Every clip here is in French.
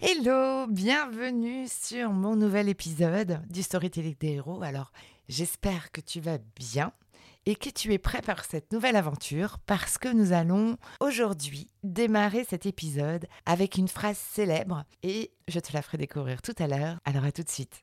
Hello, bienvenue sur mon nouvel épisode du Storytelling des héros. Alors, j'espère que tu vas bien et que tu es prêt pour cette nouvelle aventure parce que nous allons aujourd'hui démarrer cet épisode avec une phrase célèbre et je te la ferai découvrir tout à l'heure. Alors à tout de suite.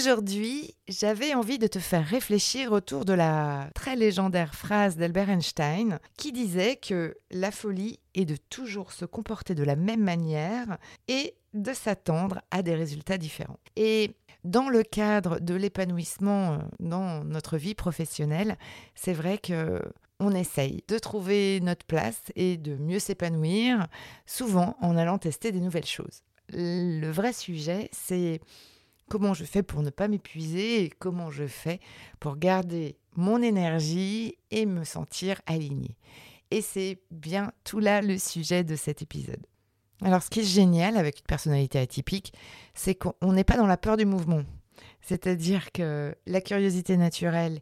Aujourd'hui, j'avais envie de te faire réfléchir autour de la très légendaire phrase d'Albert Einstein qui disait que la folie est de toujours se comporter de la même manière et de s'attendre à des résultats différents. Et dans le cadre de l'épanouissement euh, dans notre vie professionnelle, c'est vrai que on essaye de trouver notre place et de mieux s'épanouir, souvent en allant tester des nouvelles choses. Le vrai sujet, c'est comment je fais pour ne pas m'épuiser et comment je fais pour garder mon énergie et me sentir alignée. Et c'est bien tout là le sujet de cet épisode. Alors ce qui est génial avec une personnalité atypique, c'est qu'on n'est pas dans la peur du mouvement. C'est-à-dire que la curiosité naturelle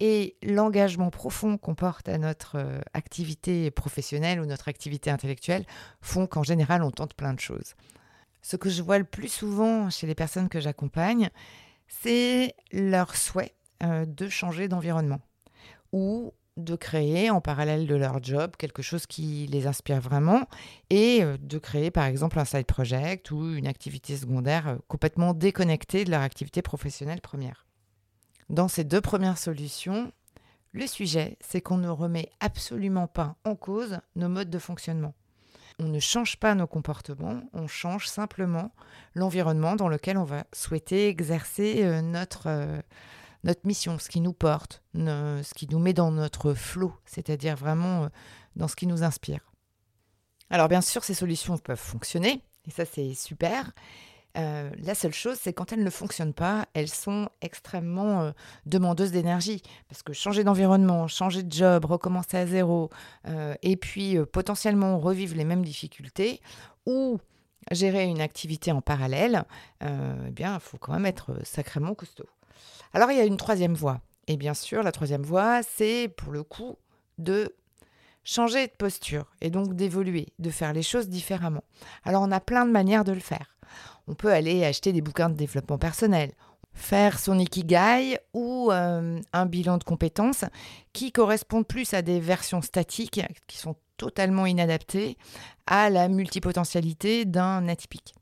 et l'engagement profond qu'on porte à notre euh, activité professionnelle ou notre activité intellectuelle font qu'en général on tente plein de choses ce que je vois le plus souvent chez les personnes que j'accompagne, c'est leur souhait euh, de changer d'environnement ou de créer en parallèle de leur job quelque chose qui les inspire vraiment et euh, de créer par exemple un side project ou une activité secondaire euh, complètement déconnectée de leur activité professionnelle première. Dans ces deux premières solutions, le sujet, c'est qu'on ne remet absolument pas en cause nos modes de fonctionnement on ne change pas nos comportements, on change simplement l'environnement dans lequel on va souhaiter exercer euh, notre, euh, notre mission, ce qui nous porte, ce qui nous met dans notre flot, c'est-à-dire vraiment euh, dans ce qui nous inspire. Alors bien sûr, ces solutions peuvent fonctionner, et ça c'est super, euh, la seule chose, c'est quand elles ne fonctionnent pas, elles sont extrêmement euh, demandeuses d'énergie. Parce que changer d'environnement, changer de job, recommencer à zéro, euh, et puis potentiellement revivre les mêmes difficultés, ou gérer une activité en parallèle, eh bien, il faut quand même être sacrément costaud. Alors, il y a une troisième voie. Et bien sûr, la troisième voie, c'est pour le coup de changer de posture et donc d'évoluer, de faire les choses différemment. Alors, on a plein de manières de le faire. On peut aller acheter des bouquins de développement personnel, faire son ikigai ou euh, un bilan de compétences qui correspondent plus à des versions statiques qui sont totalement inadaptées à la multipotentialité d'un atypique.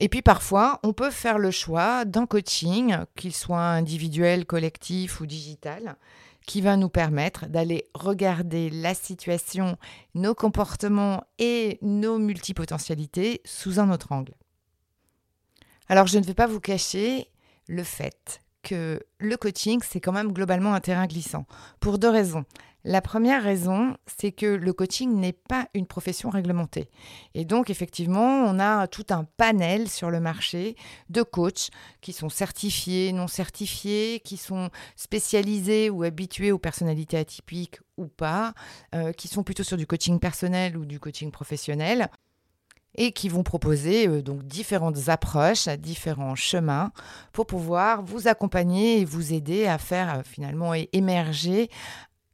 Et puis parfois, on peut faire le choix d'un coaching, qu'il soit individuel, collectif ou digital, qui va nous permettre d'aller regarder la situation, nos comportements et nos multipotentialités sous un autre angle. Alors je ne vais pas vous cacher le fait que le coaching, c'est quand même globalement un terrain glissant, pour deux raisons. La première raison, c'est que le coaching n'est pas une profession réglementée. Et donc, effectivement, on a tout un panel sur le marché de coachs qui sont certifiés, non certifiés, qui sont spécialisés ou habitués aux personnalités atypiques ou pas, euh, qui sont plutôt sur du coaching personnel ou du coaching professionnel et qui vont proposer euh, donc différentes approches, différents chemins pour pouvoir vous accompagner et vous aider à faire euh, finalement émerger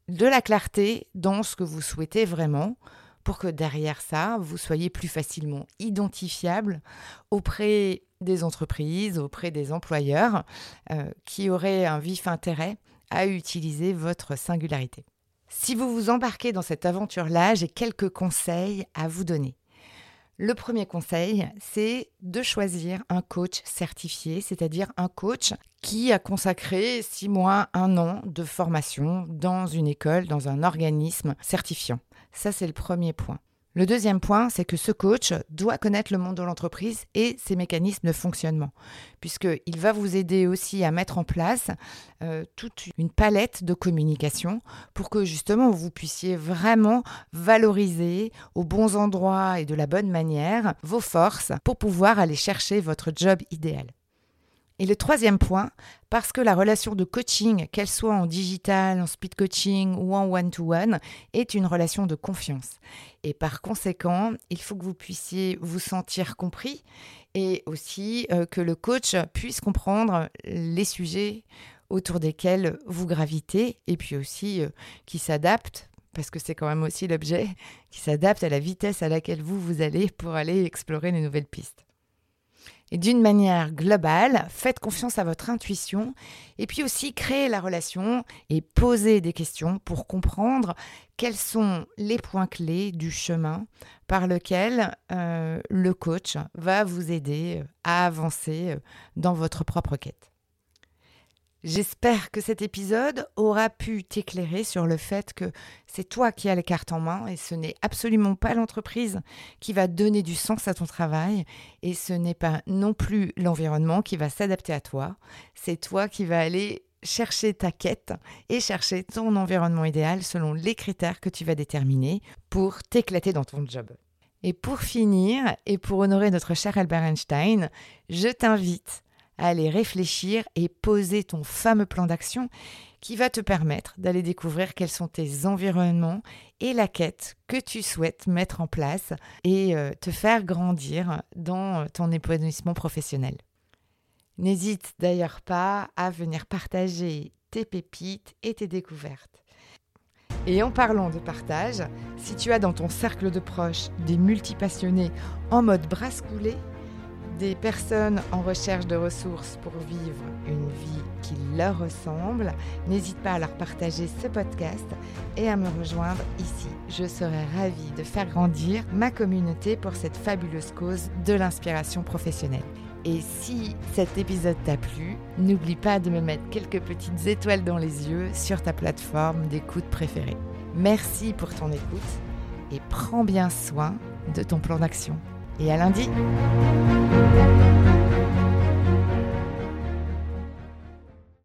de la clarté dans ce que vous souhaitez vraiment pour que derrière ça, vous soyez plus facilement identifiable auprès des entreprises, auprès des employeurs euh, qui auraient un vif intérêt à utiliser votre singularité. Si vous vous embarquez dans cette aventure-là, j'ai quelques conseils à vous donner. Le premier conseil, c'est de choisir un coach certifié, c'est-à-dire un coach qui a consacré six mois, un an de formation dans une école, dans un organisme certifiant. Ça, c'est le premier point. Le deuxième point, c'est que ce coach doit connaître le monde de l'entreprise et ses mécanismes de fonctionnement, puisqu'il va vous aider aussi à mettre en place euh, toute une palette de communication pour que justement vous puissiez vraiment valoriser aux bons endroits et de la bonne manière vos forces pour pouvoir aller chercher votre job idéal. Et le troisième point, parce que la relation de coaching, qu'elle soit en digital, en speed coaching ou en one-to-one, est une relation de confiance. Et par conséquent, il faut que vous puissiez vous sentir compris et aussi euh, que le coach puisse comprendre les sujets autour desquels vous gravitez et puis aussi euh, qui s'adapte parce que c'est quand même aussi l'objet qui s'adapte à la vitesse à laquelle vous vous allez pour aller explorer les nouvelles pistes. Et d'une manière globale, faites confiance à votre intuition et puis aussi créez la relation et posez des questions pour comprendre quels sont les points clés du chemin par lequel euh, le coach va vous aider à avancer dans votre propre quête. J'espère que cet épisode aura pu t'éclairer sur le fait que c'est toi qui as les cartes en main et ce n'est absolument pas l'entreprise qui va donner du sens à ton travail et ce n'est pas non plus l'environnement qui va s'adapter à toi. C'est toi qui vas aller chercher ta quête et chercher ton environnement idéal selon les critères que tu vas déterminer pour t'éclater dans ton job. Et pour finir, et pour honorer notre cher Albert Einstein, je t'invite à aller réfléchir et poser ton fameux plan d'action qui va te permettre d'aller découvrir quels sont tes environnements et la quête que tu souhaites mettre en place et euh, te faire grandir dans ton épanouissement professionnel. N'hésite d'ailleurs pas à venir partager tes pépites et tes découvertes. Et en parlant de partage, si tu as dans ton cercle de proches des multipassionnés en mode brasse coulée, des personnes en recherche de ressources pour vivre une vie qui leur ressemble, n'hésite pas à leur partager ce podcast et à me rejoindre ici. Je serai ravie de faire grandir ma communauté pour cette fabuleuse cause de l'inspiration professionnelle. Et si cet épisode t'a plu, n'oublie pas de me mettre quelques petites étoiles dans les yeux sur ta plateforme d'écoute préférée. Merci pour ton écoute et prends bien soin de ton plan d'action et à lundi.